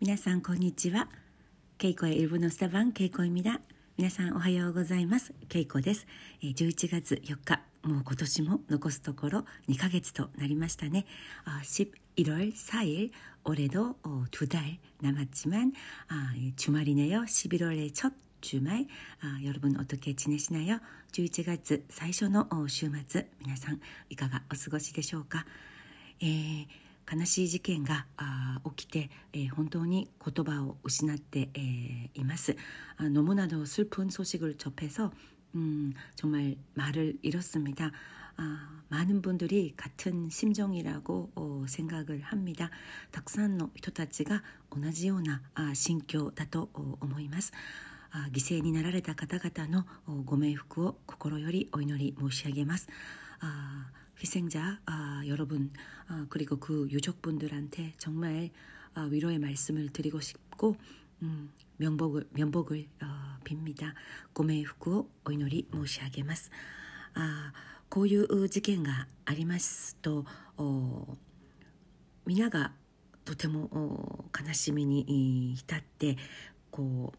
皆さんこんにちはケイコへ일본어스타방ケイコ입니다皆さんおはようございますケイコです11月4日もう今年も残すところ2ヶ月となりましたね11월4일올해도두달남았지만주말이네요11월의첫주말아여러분어떻게지내시나요11月最初の週末皆さんいかがお過ごしでしょうか、えー 悲しい事件が起きて、えー、本当に言葉を失って、えー、います。あ너무나도슬픈소식을접해서음정말말을잃었습니다 아, 많은 분들이 같은 심정이라고 어, 생각을 합니다. たくさんの人たちが同じような心境だと思います。 아, 犠牲になられた方々のご冥福を心よりお祈り申し上げます。 아, 희생자 아, 여러분 아, 그리고 그 유족분들한테 정말 아, 위로의 말씀을 드리고 싶고 음, 명복을 면복을 어, 빕니다. 고메 후쿠 오이노리 모시하게마스. 아, こういう事件がありますと皆がとても悲しみに浸ってこう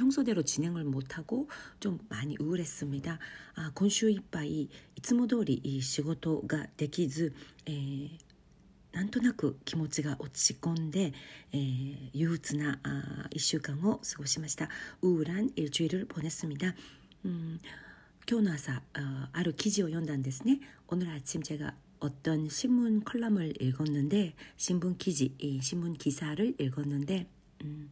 평소대로 진행을 못하고 좀 많이 우울했습니다. 아,今週 이빠이 いつも通り仕事ができず、えー、なんとなく気持ちが落ち込んで、えー、憂鬱なあ1週間を過ごしました。우울한 일주일을 보냈습니다。うん今日の朝あある記事を読んだんですね。오늘아침제가어떤신문컬럼을읽었는데신문기지신문기사를읽었는데 음,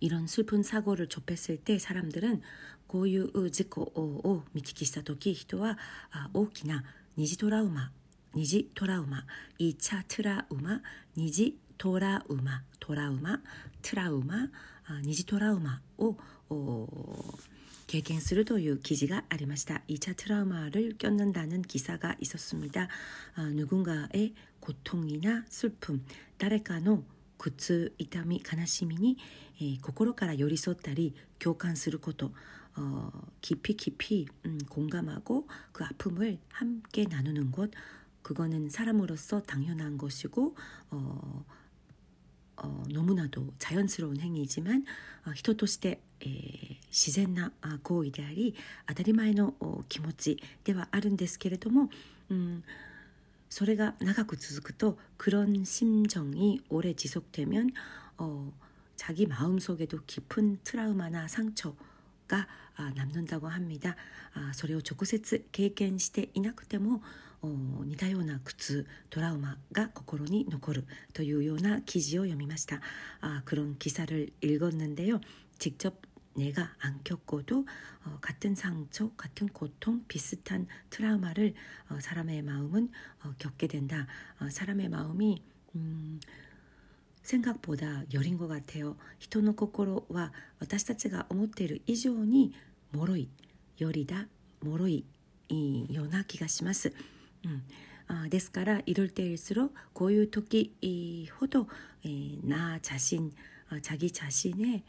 이런 슬픈 사고를 접했을 때 사람들은 고유의 지코오 미치키사토키히토와 아, 오키나 니지 토라우마 니지 토라우마 이차 트라우마 니지 토라우마 토라우마 트라우마 아, 니지 토라우마오 개갱스를 도유 기지가 아리마시다. 2차 트라우마를 껴는다는 기사가 있었습니다. 아, 누군가의 고통이나 슬픔, 다레카노 苦痛痛み悲しみに、えー、心から寄り添ったり共感すること어 깊이 깊이 음, 공감하고 그 아픔을 함께 나누는 것 그거는 사람으로서 당연한 것이고 어, 어, 너무나도 자연스러운 행위지만 어, 人として、えー、自然な行為であり当たり前の気持ちではあるんですけれども、うん、 それが長く続くと그런심정이오래지속되면어자기마음속에도깊은트라우마나상처가 남는다고합니다それを直接経験していなくても似たような苦痛トラウマが心に残るというような記事を読みました아그런기사를읽었는데요직접 내가 안 겪어도 어, 같은 상처, 같은 고통, 비슷한 트라우마를 어, 사람의 마음은 어, 겪게 된다. 어, 사람의 마음이 음, 생각보다 여린 것 같아요. 人の心は私たちが思っている以上に脆い、よりだ、脆いような気がします。 음, 아, ですから이럴때일수록こういう時ほど、えー、나 자신 어, 자기 자신의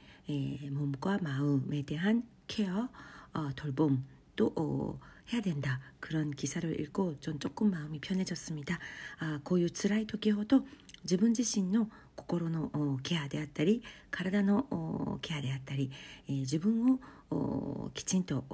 몸과 마음에 대한 케어, 어, 돌봄 또 어, 해야 된다. 그런 기사를 읽고 전 조금 마음이 편해졌습니다. 아, 고유 쓰라이 토끼호도 自分自身の心のケアであったり体のケアであったり、えー、自分をきちんと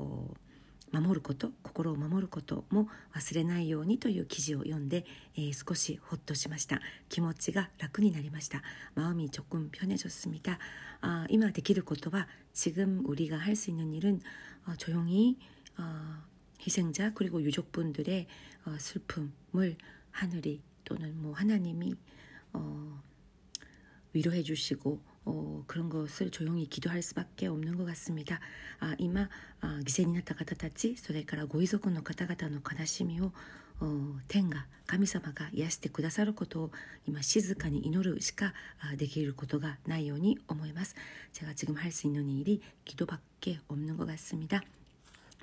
守ること心を守ることも忘れないようにという記事を読んで、えー、少しほっとしました気持ちが楽になりました마음이조금편해졌습니다 아,今できることは지금우리가할수있는일은어조용히어희생자그리고유족분들의어슬픔을하늘이또는뭐하나님이어위로해주시고 어, 그런 것을 조용히 기도할 수밖에 없는 것 같습니다. 아, 이마 아,犠牲になった方たちそれからご遺族の方々の悲しみを 어, 텐가, 神様が癒してくださることを今静かに祈るしかできることがないように思います。제가 지금 할 수 있는 일이 기도밖에 없는 것 같습니다.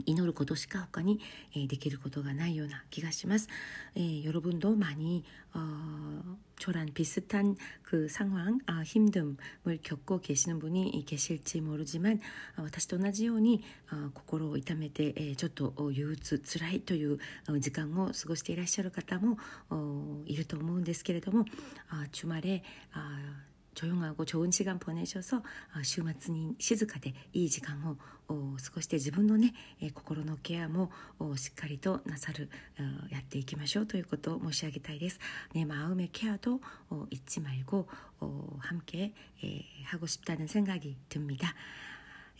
祈ることしか他に、えできることがないような気がします。えー、여러분도많이어저랑비슷한그상황아힘듦을겪고계시는분이계실지모르지만私と同じように心を痛めて、えちょっと憂鬱つらいという時間を過ごしていらっしゃる方もいると思うんですけれども주말에아 조용하고 좋은 시간 보내셔서週末に静かでいい時間を過ごして自分のね心のケアもしっかりとなさるやっていきましょうということを申し上げたいです。네마음의케아도잊지말고함께하고싶다는생각이듭니다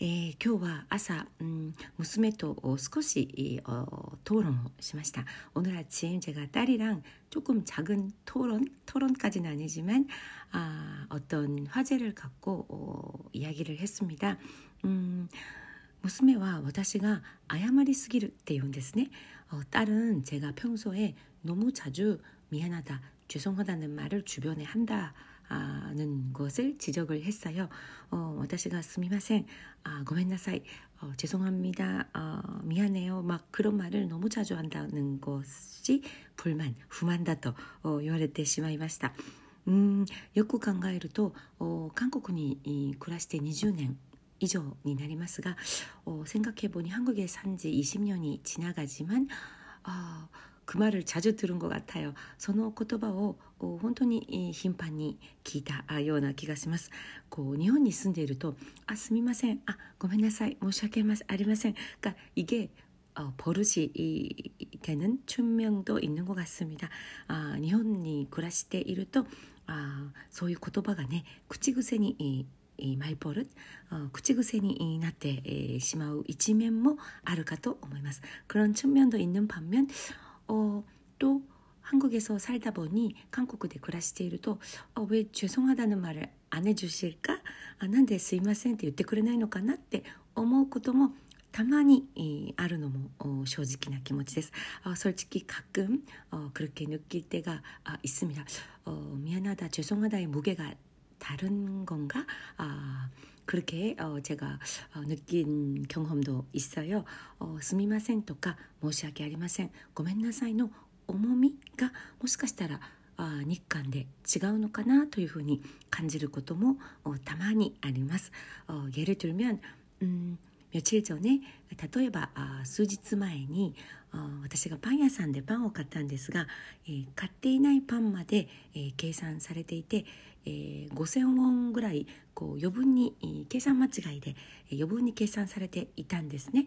えー、今日は朝、うん、娘と少し、어討論をしました. 오늘 아침 제가 딸이랑 조금 작은 토론, 토론까지는 아니지만 아, 어떤 화제를 갖고 어, 이야기를 했습니다. 음, 娘は私が謝りすぎるって言うんですね. 어, 딸은 제가 평소에 너무 자주 미안하다, 죄송하다는 말을 주변에 한다 는 것을 지적을 했어요. 어, 私がすみません, 아, 고멘나사이, 어, 죄송합니다, 어, 미안해요. 막 그런 말을 너무 자주 한다는 것이 불만, 후만다と 어, 言われてしまいました. 음, よく考えると, 어, 한국에 暮らして20年 以上になりますが、어, 생각해보니 한국에 산 지 20년이 지나가지만, 어, 그 말을 자주 들은 것 같아요. その言葉を 本当に頻繁に聞いたような気がします。こう日本に住んでいると「あすみませんあごめんなさい申し訳ありません」が이게 어, 버릇이 되는 춘명도 있는 것 같습니다. 아, 일본에 暮らしていると 아, そういう言葉がね口癖に 이 말버릇, 어, 口癖になってしまう一面もあるかと思います. 그런 측면도 있는 반면 어, 또 한국에서 살다 보니 한국에 暮らしていると 어, 왜 죄송하다는 말을 안 해주실까? 아, 난데 스이마센 って言ってくれないのかなって思うことも 다만히 아르노모 어, 正直な気持ちです. 어, 솔직히 가끔 어, 그렇게 느낄 때가 아, 있습니다. 어, 미안하다, 죄송하다의 무게가 다른 건가? 아, 그렇게 어, 제가 어, 느낀 경험도 있어요. 어, 스미마센 とか申し訳ありません 고멘나사이의 重みがもしかしたらあ日韓で違うのかなというふうに感じることもたまにあります。예를들면음며칠전에例えば数日前に私がパン屋さんでパンを買ったんですが、えー、買っていないパンまで、えー、計算されていて、えー、5,000ウォンぐらいこう余分に、えー、計算間違いで、えー、余分に計算されていたんですね。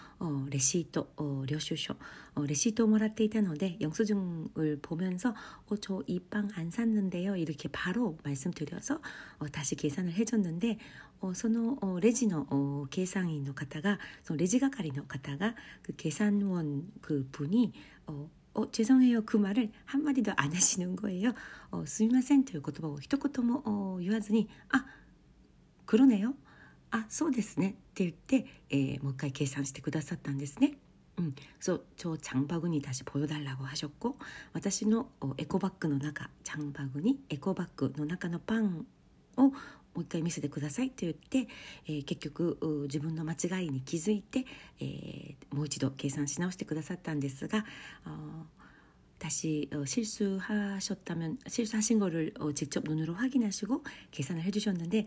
어, 레시트, 어, 료슈쇼, 어, 레시트 をもらっていたので 영수증을 보면서 어, 저 이 빵 안 샀는데요. 이렇게 바로 말씀드려서 어, 다시 계산을 해줬는데 어, その 어, 레지노 어, 계산인 方がそのレジ係の方が그 계산원 그 분이 어, 어, 죄송해요. 그 말을 한마디도 안 하시는 거예요. 어, すみませんという言葉を一言も어, 言わずに あそうですねって言って、えー、もう一回計算してくださったんですね。 음, 그래서 저 장바구니 다시 보여달라고 하셨고, 私の 어, 에코바그 の中장바구니 에코바그 の中のパンをもう一回見せてくださいって言って、えー、結局自分の間違いに気づいて、えー、もう一度計算し直してくださったんですが、 다시 어, 실수하셨다면 실수하신 거를 어, 직접 눈으로 확인하시고 계산을 해주셨는데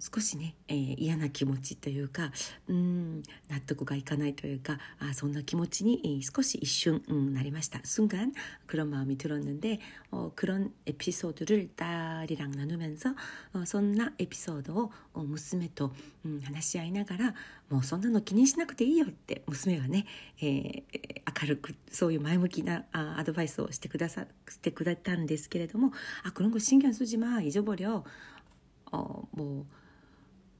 少しね、えー、嫌な気持ちというかうん納得がいかないというかあそんな気持ちに、えー、少し一瞬、うん、なりました순간그런마음이들었는데어그런에피소드를딸이랑나누면서 어,そんなエピソードを娘と、うん、話し合いながらもうそんなの気にしなくていいよって娘はね、えー、明るくそういう前向きなあアドバイスをしてくださってくれたんですけれどもあ그런거신경쓰지마잊어버려어뭐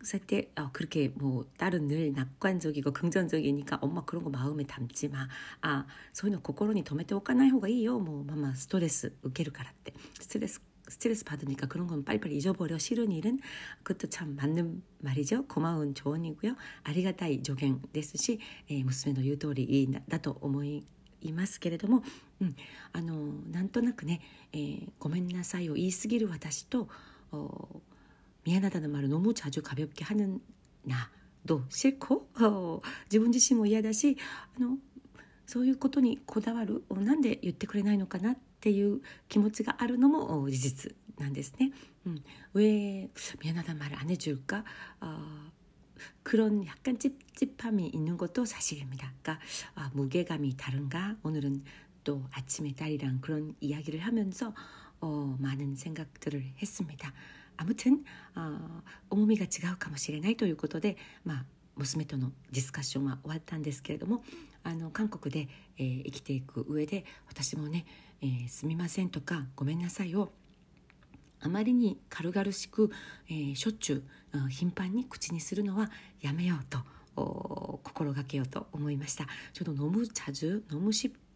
살때 어, 그렇게 뭐 딸은 늘 낙관적이고 긍정적이니까 엄마 그런 거 마음에 담지 마. 아, そういうの心に留めておかない方がいいよ. 뭐 마마 스트레스 受けるからって. 스트레스 스트레스 받으니까 그런 건 빨리빨리 잊어버려. 싫은 일은 그것도 참 맞는 말이죠. 고마운 조언이고요. 아리가타이 조경 ですし, 예, 娘の言う通りだと思いますけれども、 음, あのなんとなくね、えー、ごめんなさいを言い過ぎる私と、 미안하다는 말을 너무 자주 가볍게 하는 나도 싫고 어, 自分自身も嫌だしあのそういうことにこだわるなんで言ってくれないのかなっていう気持ちがあるのも事実なんですね。うん、왜 미안하단 말을 안 해줄까? 어, 그런 약간 찝찝함이 있는 것도 사실입니다. 그러니까 아, 무게감이 다른가? 오늘은 또 아침에 딸이랑 그런 이야기를 하면서 어, 많은 생각들을 했습니다. 아무튼 어, 오모미가 違うかもしれないということで、まあ、娘とのディスカッションは終わったんですけれどもあの韓国で、えー、生きていく上で私もね、えー、すみませんとかごめんなさいをあまりに軽々しく、えー、しょっちゅう、頻繁に口にするのはやめようと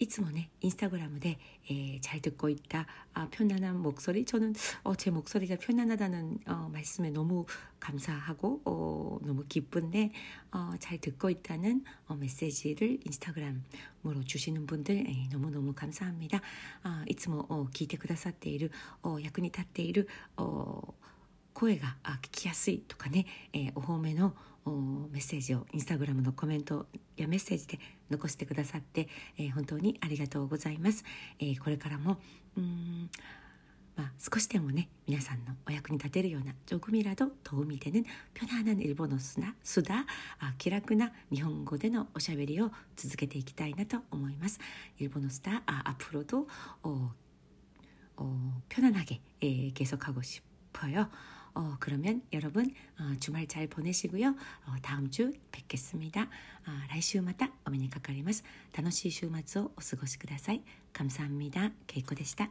이츠모네 인스타그램에 에, 잘 듣고 있다. 아, 편안한 목소리. 저는 어, 제 목소리가 편안하다는 어, 말씀에 너무 감사하고 어, 너무 기쁜데 어, 잘 듣고 있다는 어, 메시지를 인스타그램으로 주시는 분들 에, 너무너무 감사합니다. 아, 이츠모 어, 聞いてくださっている、役に立っている、 어, 声が聞きやすいとかね、えー、お褒めの メッセージをインスタグラムのコメントやメッセージで残してくださって、えー、本当にありがとうございます。えー、これからもうんまあ、少しでもね皆さんのお役に立てるような조금이라도도움이되는편안한일본어수나수다あ気楽な日本語でのおしゃべりを続けていきたいなと思います。일본어수다아앞으로도어어편안하게에계속하고싶어요 어, 그러면 여러분 어, 주말 잘 보내시고요. 어, 다음 주 뵙겠습니다. 아, 来週またお目にかかります。楽しい週末をお過ごしください。감사합니다。 ケイコでした。